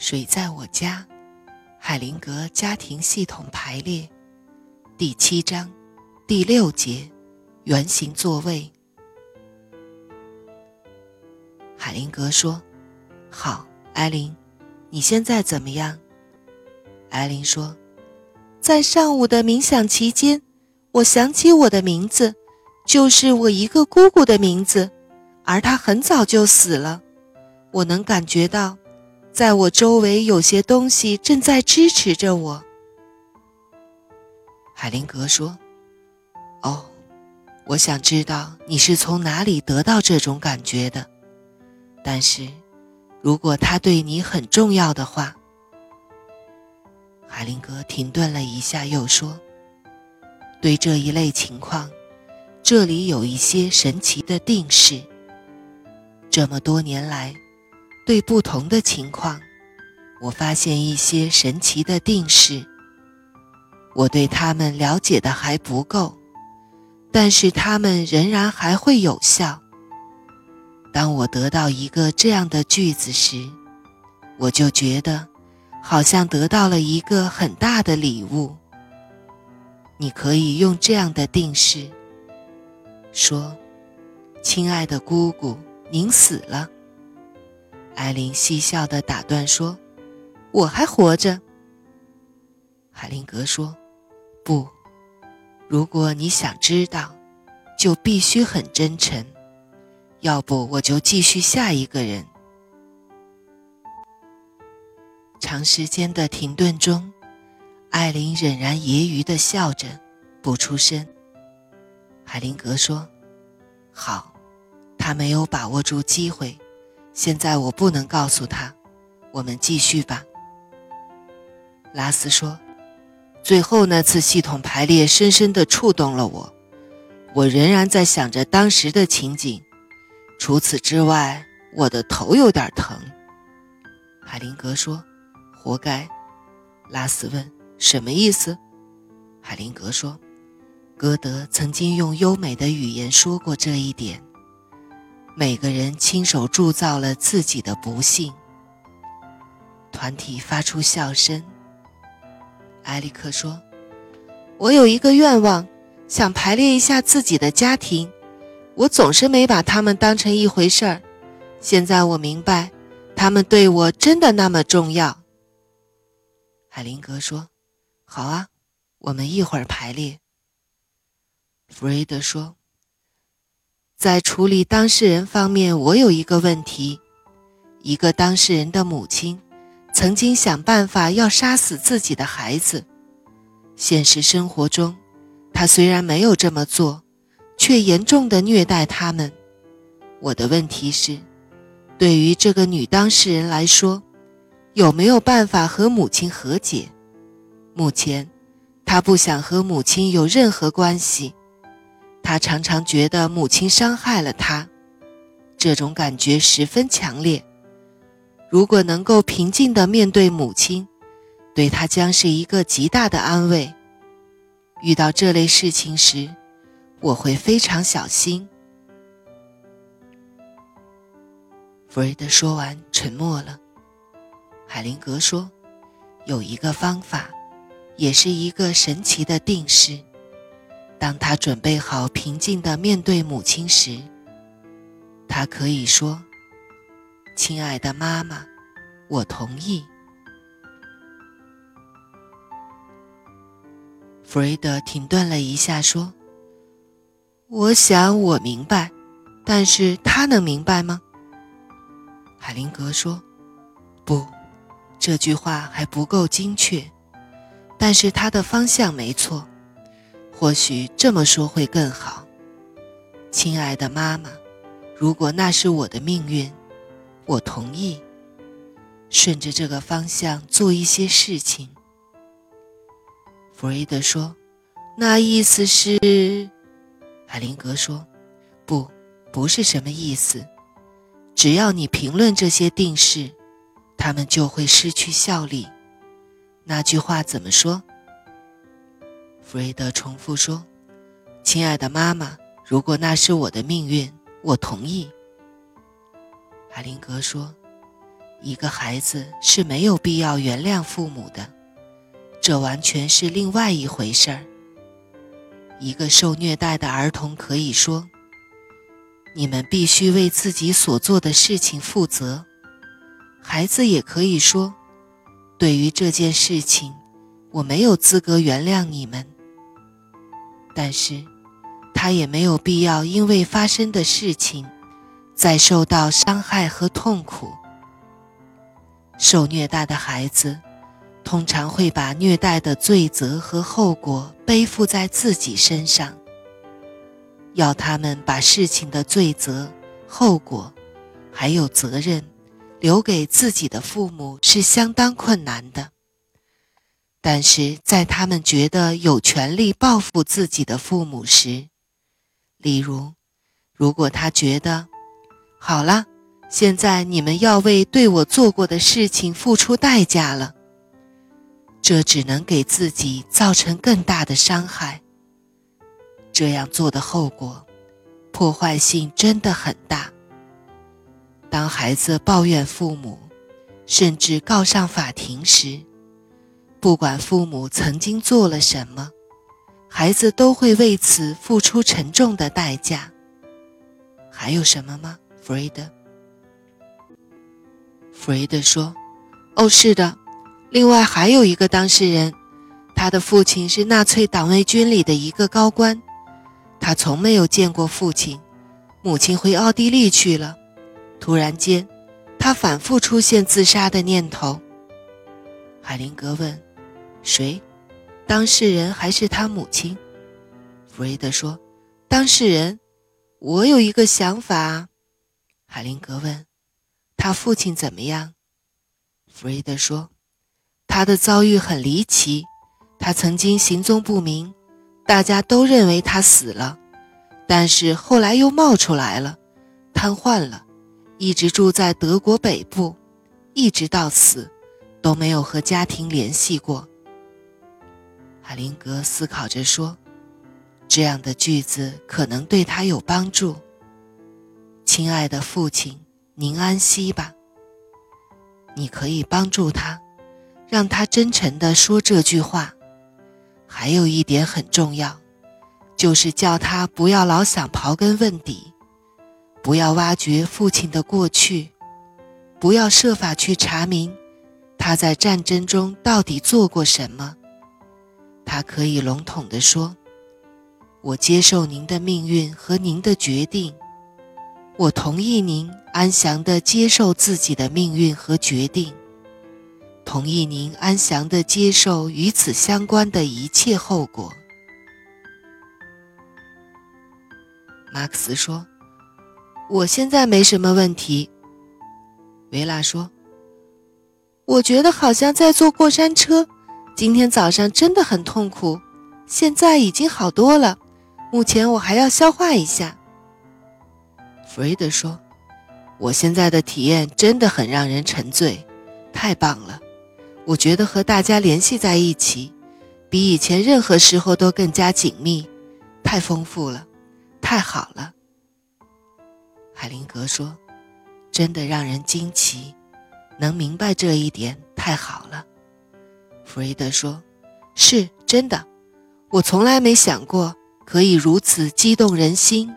水在我家？海灵格家庭系统排列，第七章，第六节，圆形座位。海灵格说：“好，艾琳，你现在怎么样？”艾琳说：“在上午的冥想期间，我想起我的名字，就是我一个姑姑的名字，而她很早就死了。我能感觉到。”在我周围有些东西正在支持着我。海灵格说：“哦，我想知道你是从哪里得到这种感觉的。但是，如果它对你很重要的话。”海灵格停顿了一下，又说：“对这一类情况，这里有一些神奇的定式。这么多年来。”对不同的情况，我发现一些神奇的定式。我对他们了解的还不够，但是他们仍然还会有效。当我得到一个这样的句子时，我就觉得好像得到了一个很大的礼物。你可以用这样的定式说：“亲爱的姑姑，您死了。”艾琳嬉笑地打断说：“我还活着。”海灵格说：“不，如果你想知道，就必须很真诚，要不我就继续下一个人。”长时间的停顿中，艾琳仍然揶揄地笑着，不出声。海灵格说：“好，他没有把握住机会。”现在我不能告诉他，我们继续吧。拉斯说：“最后那次系统排列深深地触动了我，我仍然在想着当时的情景。除此之外，我的头有点疼。”海灵格说：“活该。”拉斯问：“什么意思？”海灵格说：“歌德曾经用优美的语言说过这一点。”每个人亲手铸造了自己的不幸。团体发出笑声。埃里克说：“我有一个愿望，想排列一下自己的家庭。我总是没把他们当成一回事儿。现在我明白，他们对我真的那么重要。”海灵格说：“好啊，我们一会儿排列。”弗瑞德说。在处理当事人方面，我有一个问题：一个当事人的母亲曾经想办法要杀死自己的孩子。现实生活中，他虽然没有这么做，却严重的虐待他们。我的问题是，对于这个女当事人来说，有没有办法和母亲和解？目前，她不想和母亲有任何关系。他常常觉得母亲伤害了他，这种感觉十分强烈。如果能够平静地面对母亲，对他将是一个极大的安慰。遇到这类事情时，我会非常小心。弗瑞德说完，沉默了。海灵格说：“有一个方法，也是一个神奇的定式。”当他准备好平静地面对母亲时，他可以说：“亲爱的妈妈，我同意。”弗瑞德停顿了一下，说：“我想我明白，但是他能明白吗？”海灵格说：“不，这句话还不够精确，但是他的方向没错。”或许这么说会更好，亲爱的妈妈。如果那是我的命运，我同意顺着这个方向做一些事情。弗瑞德说：“那意思是？”海灵格说：“不，不是什么意思。只要你评论这些定式，他们就会失去效力。那句话怎么说？”弗瑞德重复说：“亲爱的妈妈，如果那是我的命运，我同意。”海灵格说：“一个孩子是没有必要原谅父母的，这完全是另外一回事儿。一个受虐待的儿童可以说：“你们必须为自己所做的事情负责。”孩子也可以说：“对于这件事情，我没有资格原谅你们。”但是，他也没有必要因为发生的事情，再受到伤害和痛苦。受虐待的孩子，通常会把虐待的罪责和后果背负在自己身上。要他们把事情的罪责、后果，还有责任，留给自己的父母是相当困难的。但是在他们觉得有权利报复自己的父母时，例如，如果他觉得，好了。现在你们要为对我做过的事情付出代价了，这只能给自己造成更大的伤害。这样做的后果，破坏性真的很大。当孩子抱怨父母，甚至告上法庭时，不管父母曾经做了什么，孩子都会为此付出沉重的代价。还有什么吗，弗瑞德？弗瑞德说：“哦，是的。另外还有一个当事人，他的父亲是纳粹党卫军里的一个高官。他从没有见过父亲。母亲回奥地利去了。突然间，他反复出现自杀的念头。”海灵格问：“谁？当事人还是他母亲？”弗瑞德说：“当事人。我有一个想法。”海灵格问。他父亲怎么样？弗瑞德说：“他的遭遇很离奇，他曾经行踪不明，大家都认为他死了，但是后来又冒出来了，瘫痪了，一直住在德国北部，一直到死，都没有和家庭联系过。”卡林格思考着说：“这样的句子可能对他有帮助。”亲爱的父亲。您安息吧。你可以帮助他，让他真诚地说这句话。还有一点很重要，就是叫他不要老想刨根问底，不要挖掘父亲的过去，不要设法去查明他在战争中到底做过什么。他可以笼统地说：“我接受您的命运和您的决定。”我同意您安详地接受自己的命运和决定，同意您安详地接受与此相关的一切后果。马克思说：“我现在没什么问题。”维拉说：“我觉得好像在坐过山车。今天早上真的很痛苦，现在已经好多了。目前我还要消化一下。”弗瑞德说：“我现在的体验真的很让人沉醉，太棒了！我觉得和大家联系在一起，比以前任何时候都更加紧密，太丰富了，太好了。”海灵格说：“真的让人惊奇，能明白这一点太好了。”弗瑞德说：“是真的，我从来没想过可以如此激动人心。”